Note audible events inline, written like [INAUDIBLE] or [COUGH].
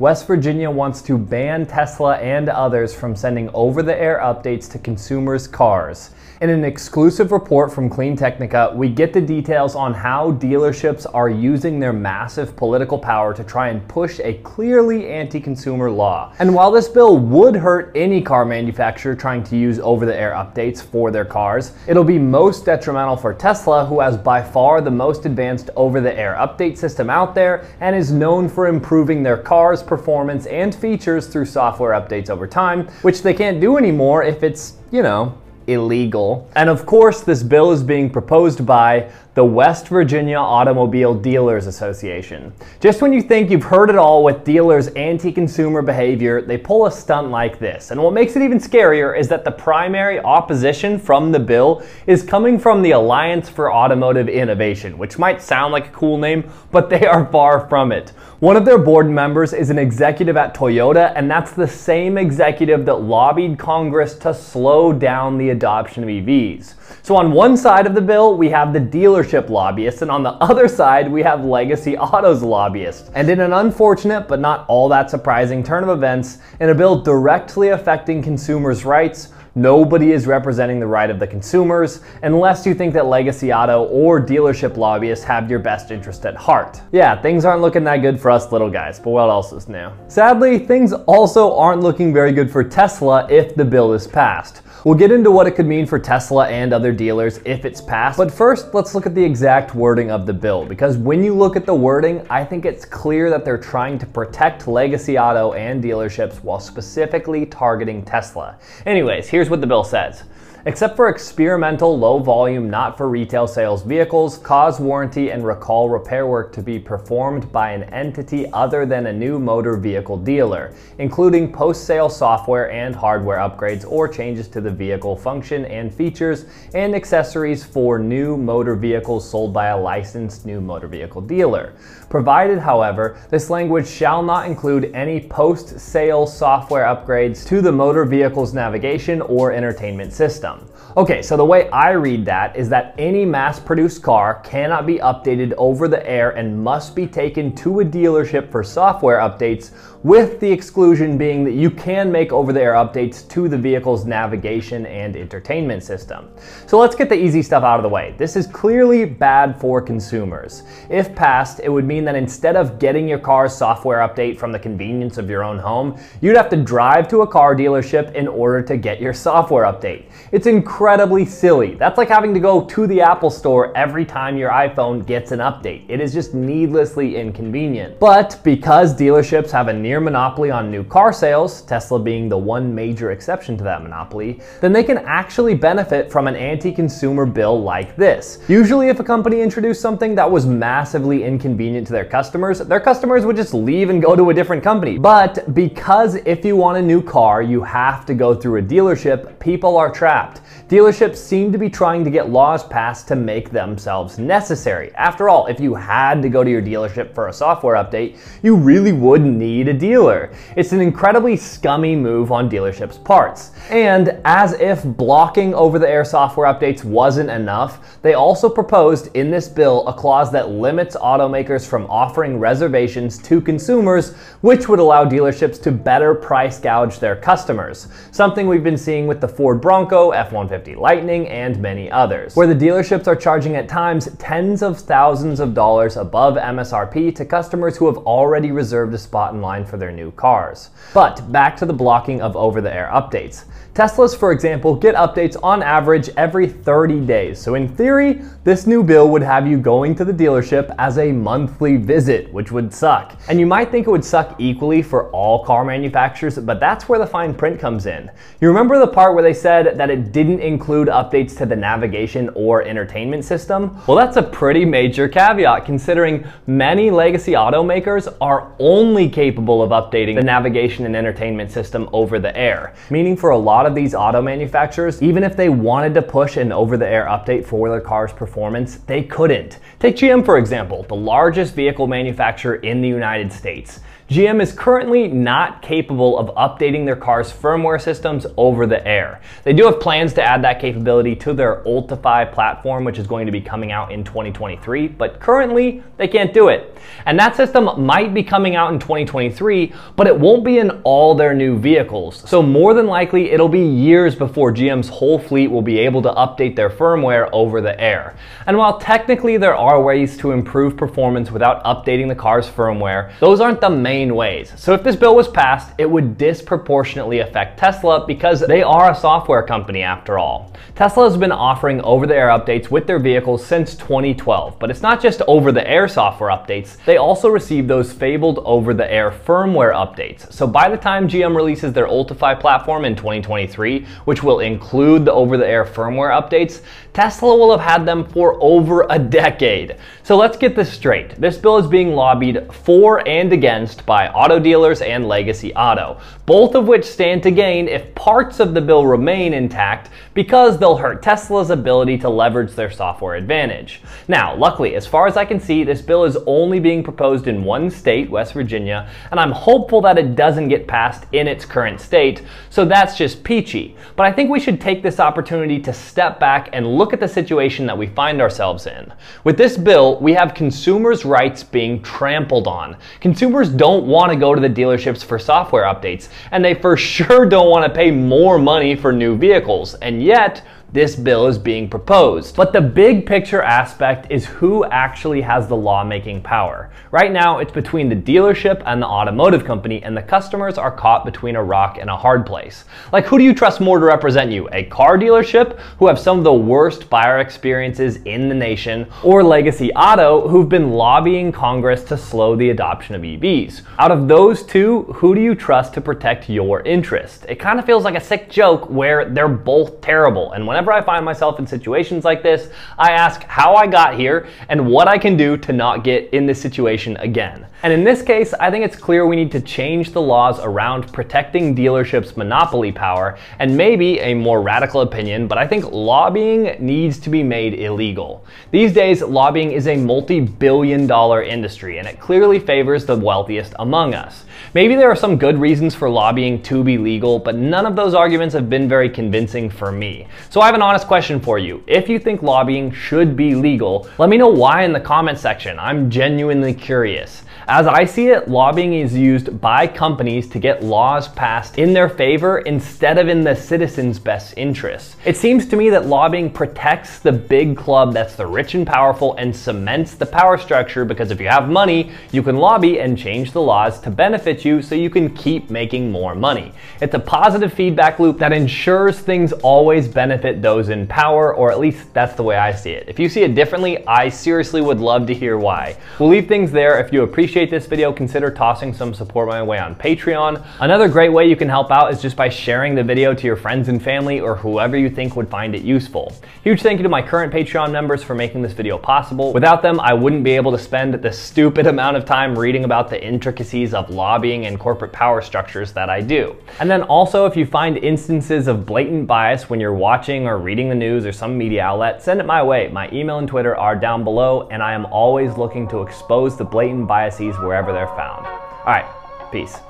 West Virginia wants to ban Tesla and others from sending over the air updates to consumers' cars. In an exclusive report from Clean Technica, we get the details on how dealerships are using their massive political power to try and push a clearly anti consumer law. And while this bill would hurt any car manufacturer trying to use over the air updates for their cars, it'll be most detrimental for Tesla, who has by far the most advanced over the air update system out there and is known for improving their cars' performance and features through software updates over time, which they can't do anymore if it's, you know, illegal. And of course, this bill is being proposed by the West Virginia Automobile Dealers Association. Just when you think you've heard it all with dealers' anti-consumer behavior, they pull a stunt like this. And what makes it even scarier is that the primary opposition from the bill is coming from the Alliance for Automotive Innovation, which might sound like a cool name, but they are far from it. One of their board members is an executive at Toyota, and that's the same executive that lobbied Congress to slow down the adoption of EVs. So on one side of the bill, we have the dealership lobbyists, and on the other side, we have legacy autos lobbyists. And in an unfortunate but not all that surprising turn of events, in a bill directly affecting consumers' rights, Nobody is representing the right of the consumers unless you think that legacy auto or dealership lobbyists have your best interest at heart. Yeah, things aren't looking that good for us little guys, but what else is new? Sadly, things also aren't looking very good for Tesla if the bill is passed. We'll get into what it could mean for Tesla and other dealers if it's passed, but first let's look at the exact wording of the bill because when you look at the wording, I think it's clear that they're trying to protect legacy auto and dealerships while specifically targeting Tesla. Anyways, here's what the bill says. Except for experimental low volume, not for retail sales vehicles, cause warranty and recall repair work to be performed by an entity other than a new motor vehicle dealer, including post sale software and hardware upgrades or changes to the vehicle function and features and accessories for new motor vehicles sold by a licensed new motor vehicle dealer. Provided, however, this language shall not include any post sale software upgrades to the motor vehicle's navigation or entertainment system. Okay, so the way I read that is that any mass produced car cannot be updated over the air and must be taken to a dealership for software updates, with the exclusion being that you can make over the air updates to the vehicle's navigation and entertainment system. So let's get the easy stuff out of the way. This is clearly bad for consumers. If passed, it would mean that instead of getting your car's software update from the convenience of your own home, you'd have to drive to a car dealership in order to get your software update. It's incredibly silly. That's like having to go to the Apple store every time your iPhone gets an update. It is just needlessly inconvenient. But because dealerships have a near monopoly on new car sales, Tesla being the one major exception to that monopoly, then they can actually benefit from an anti-consumer bill like this. Usually if a company introduced something that was massively inconvenient to their customers, their customers would just leave and go to a different company. But because if you want a new car, you have to go through a dealership, people are trapped Dealerships seem to be trying to get laws passed to make themselves necessary. After all, if you had to go to your dealership for a software update, you really would need a dealer. It's an incredibly scummy move on dealerships' parts. And as if blocking over-the-air software updates wasn't enough, they also proposed in this bill a clause that limits automakers from offering reservations to consumers, which would allow dealerships to better price gouge their customers. Something we've been seeing with the Ford Bronco, F-150 Lightning, and many others, where the dealerships are charging at times tens of thousands of dollars above MSRP to customers who have already reserved a spot in line for their new cars. But back to the blocking of over-the-air updates. Teslas, for example, get updates on average every 30 days. So in theory, this new bill would have you going to the dealership as a monthly visit, which would suck. And you might think it would suck equally for all car manufacturers, but that's where the fine print comes in. You remember the part where they said that it didn't include updates to the navigation or entertainment system? Well, that's a pretty major caveat considering many legacy automakers are only capable of updating the navigation and entertainment system over the air, meaning for a lot lot of these auto manufacturers, even if they wanted to push an over-the-air update for their car's performance, they couldn't. Take GM for example, the largest vehicle manufacturer in the United States. GM is currently not capable of updating their car's firmware systems over the air. They do have plans to add that capability to their Ultifi platform, which is going to be coming out in 2023, but currently they can't do it. And that system might be coming out in 2023, but it won't be in all their new vehicles. So more than likely, it'll be years before GM's whole fleet will be able to update their firmware over the air. And while technically there are ways to improve performance without updating the car's firmware, those aren't the main ways. So if this bill was passed, it would disproportionately affect Tesla because they are a software company after all. Tesla has been offering over-the-air updates with their vehicles since 2012, but it's not just over-the-air software updates, they also receive those fabled over-the-air firmware updates. So by the time GM releases their Ultifi platform in 2023, which will include the over-the-air firmware updates, Tesla will have had them for over a decade. So let's get this straight. This bill is being lobbied for and against by auto dealers and Legacy Auto, both of which stand to gain if parts of the bill remain intact because they'll hurt Tesla's ability to leverage their software advantage. Now, luckily, as far as I can see, this bill is only being proposed in one state, West Virginia, and I'm hopeful that it doesn't get passed in its current state, so that's just peachy. But I think we should take this opportunity to step back and look at the situation that we find ourselves in. With this bill, we have consumers' rights being trampled on. Consumers don't want to go to the dealerships for software updates, and they for [LAUGHS] sure don't want to pay more money for new vehicles. And yet, this bill is being proposed. But the big picture aspect is who actually has the lawmaking power. Right now, it's between the dealership and the automotive company, and the customers are caught between a rock and a hard place. Like, who do you trust more to represent you? A car dealership, who have some of the worst buyer experiences in the nation, or Legacy Auto, who've been lobbying Congress to slow the adoption of EVs? Out of those two, who do you trust to protect your interest? It kind of feels like a sick joke where they're both terrible, and when whenever I find myself in situations like this, I ask how I got here and what I can do to not get in this situation again. And in this case, I think it's clear we need to change the laws around protecting dealerships' monopoly power, and maybe a more radical opinion, but I think lobbying needs to be made illegal. These days, lobbying is a multi-billion dollar industry, and it clearly favors the wealthiest among us. Maybe there are some good reasons for lobbying to be legal, but none of those arguments have been very convincing for me. So I have an honest question for you. If you think lobbying should be legal, let me know why in the comment section. I'm genuinely curious. As I see it, lobbying is used by companies to get laws passed in their favor instead of in the citizens' best interests. It seems to me that lobbying protects the big club that's the rich and powerful and cements the power structure because if you have money, you can lobby and change the laws to benefit you so you can keep making more money. It's a positive feedback loop that ensures things always benefit those in power, or at least that's the way I see it. If you see it differently, I seriously would love to hear why. We'll leave things there. If you appreciate appreciate this video, consider tossing some support my way on Patreon. Another great way you can help out is just by sharing the video to your friends and family or whoever you think would find it useful. Huge thank you to my current Patreon members for making this video possible. Without them, I wouldn't be able to spend the stupid amount of time reading about the intricacies of lobbying and corporate power structures that I do. And then also, if you find instances of blatant bias when you're watching or reading the news or some media outlet, send it my way. My email and Twitter are down below, and I am always looking to expose the blatant biases wherever they're found. All right, peace.